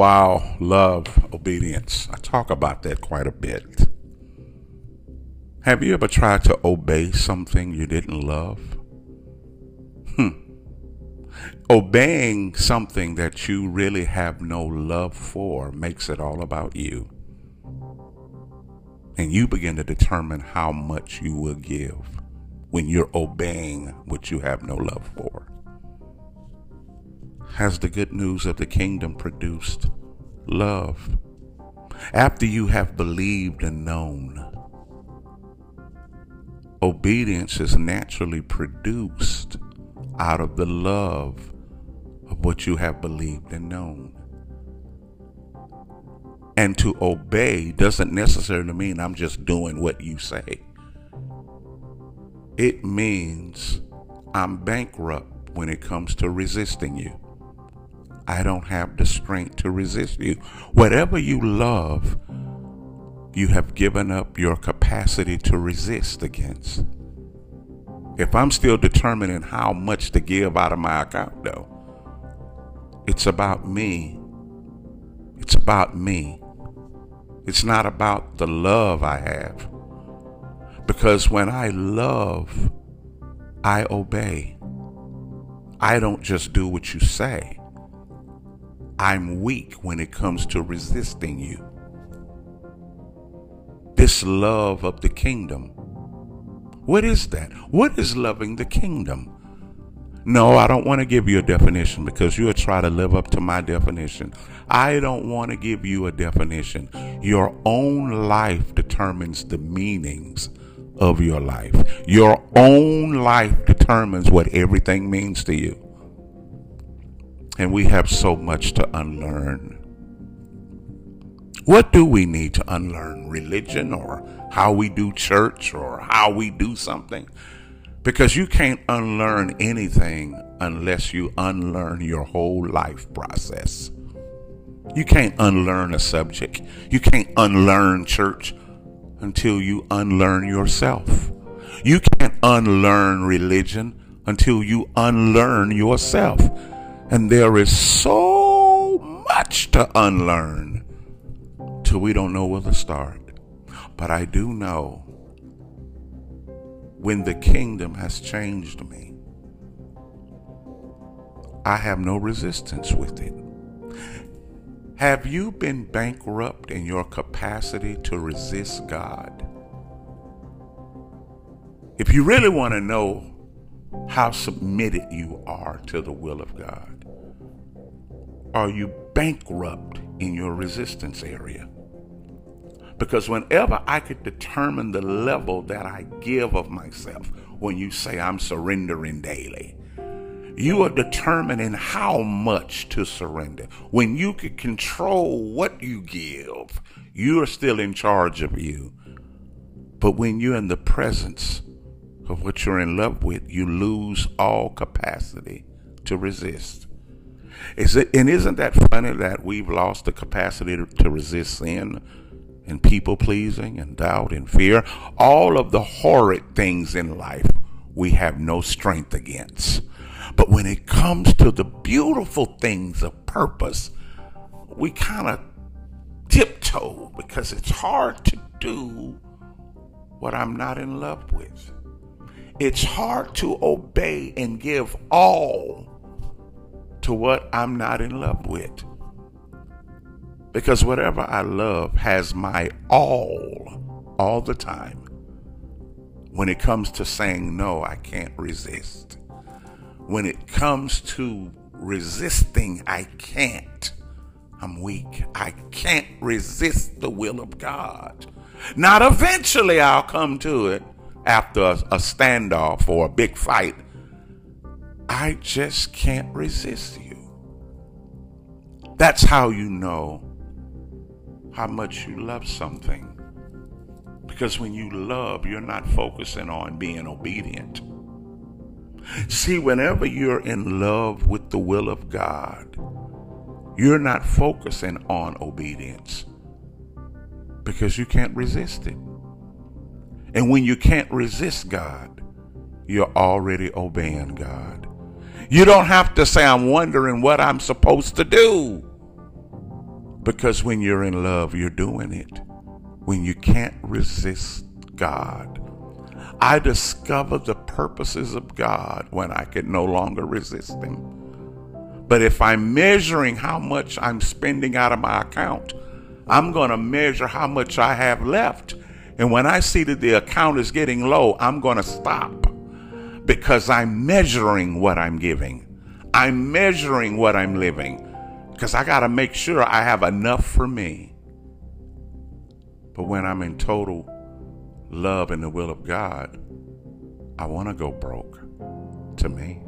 Wow, love, obedience. I talk about that quite a bit. Have you ever tried to obey something you didn't love? Hmm. Obeying something that you really have no love for makes it all about you. And you begin to determine how much you will give when you're obeying what you have no love for. Has the good news of the kingdom produced love? After you have believed and known, obedience is naturally produced out of the love of what you have believed and known. And to obey doesn't necessarily mean I'm just doing what you say. It means I'm bankrupt when it comes to resisting you. I don't have the strength to resist you. Whatever you love, you have given up your capacity to resist against. If I'm still determining how much to give out of my account, though, it's about me. It's about me. It's not about the love I have. Because when I love, I obey. I don't just do what you say. I'm weak when it comes to resisting you. This love of the kingdom. What is that? What is loving the kingdom? No, I don't want to give you a definition because you'll try to live up to my definition. I don't want to give you a definition. Your own life determines the meanings of your life. Your own life determines what everything means to you. And we have so much to unlearn. What do we need to unlearn? Religion or how we do church or how we do something? Because you can't unlearn anything unless you unlearn your whole life process. You can't unlearn a subject. You can't unlearn church until you unlearn yourself. You can't unlearn religion until you unlearn yourself. And there is so much to unlearn till we don't know where to start. But I do know when the kingdom has changed me, I have no resistance with it. Have you been bankrupt in your capacity to resist God? If you really want to know how submitted you are to the will of God, are you bankrupt in your resistance area? Because whenever I could determine the level that I give of myself, when you say I'm surrendering daily, you are determining how much to surrender. When you can control what you give, you are still in charge of you. But when you're in the presence of what you're in love with, you lose all capacity to resist. Is it, and isn't that funny that we've lost the capacity to, to resist sin and people pleasing and doubt and fear? All of the horrid things in life we have no strength against. But when it comes to the beautiful things of purpose, we kind of tiptoe because it's hard to do what I'm not in love with. It's hard to obey and give all to what I'm not in love with. Because whatever I love has my all, all the time. When it comes to saying no, I can't resist. When it comes to resisting, I can't. I'm weak. I can't resist the will of God. Not eventually I'll come to it after a, a standoff or a big fight I just can't resist you. That's how you know how much you love something. Because when you love, you're not focusing on being obedient. See, whenever you're in love with the will of God, you're not focusing on obedience because you can't resist it. And when you can't resist God, you're already obeying God. You don't have to say, I'm wondering what I'm supposed to do. Because when you're in love, you're doing it. When you can't resist God. I discover the purposes of God when I can no longer resist Him. But if I'm measuring how much I'm spending out of my account, I'm going to measure how much I have left. And when I see that the account is getting low, I'm going to stop because I'm measuring what I'm giving. I'm measuring what I'm living because I got to make sure I have enough for me. But when I'm in total love and the will of God, I want to go broke to me.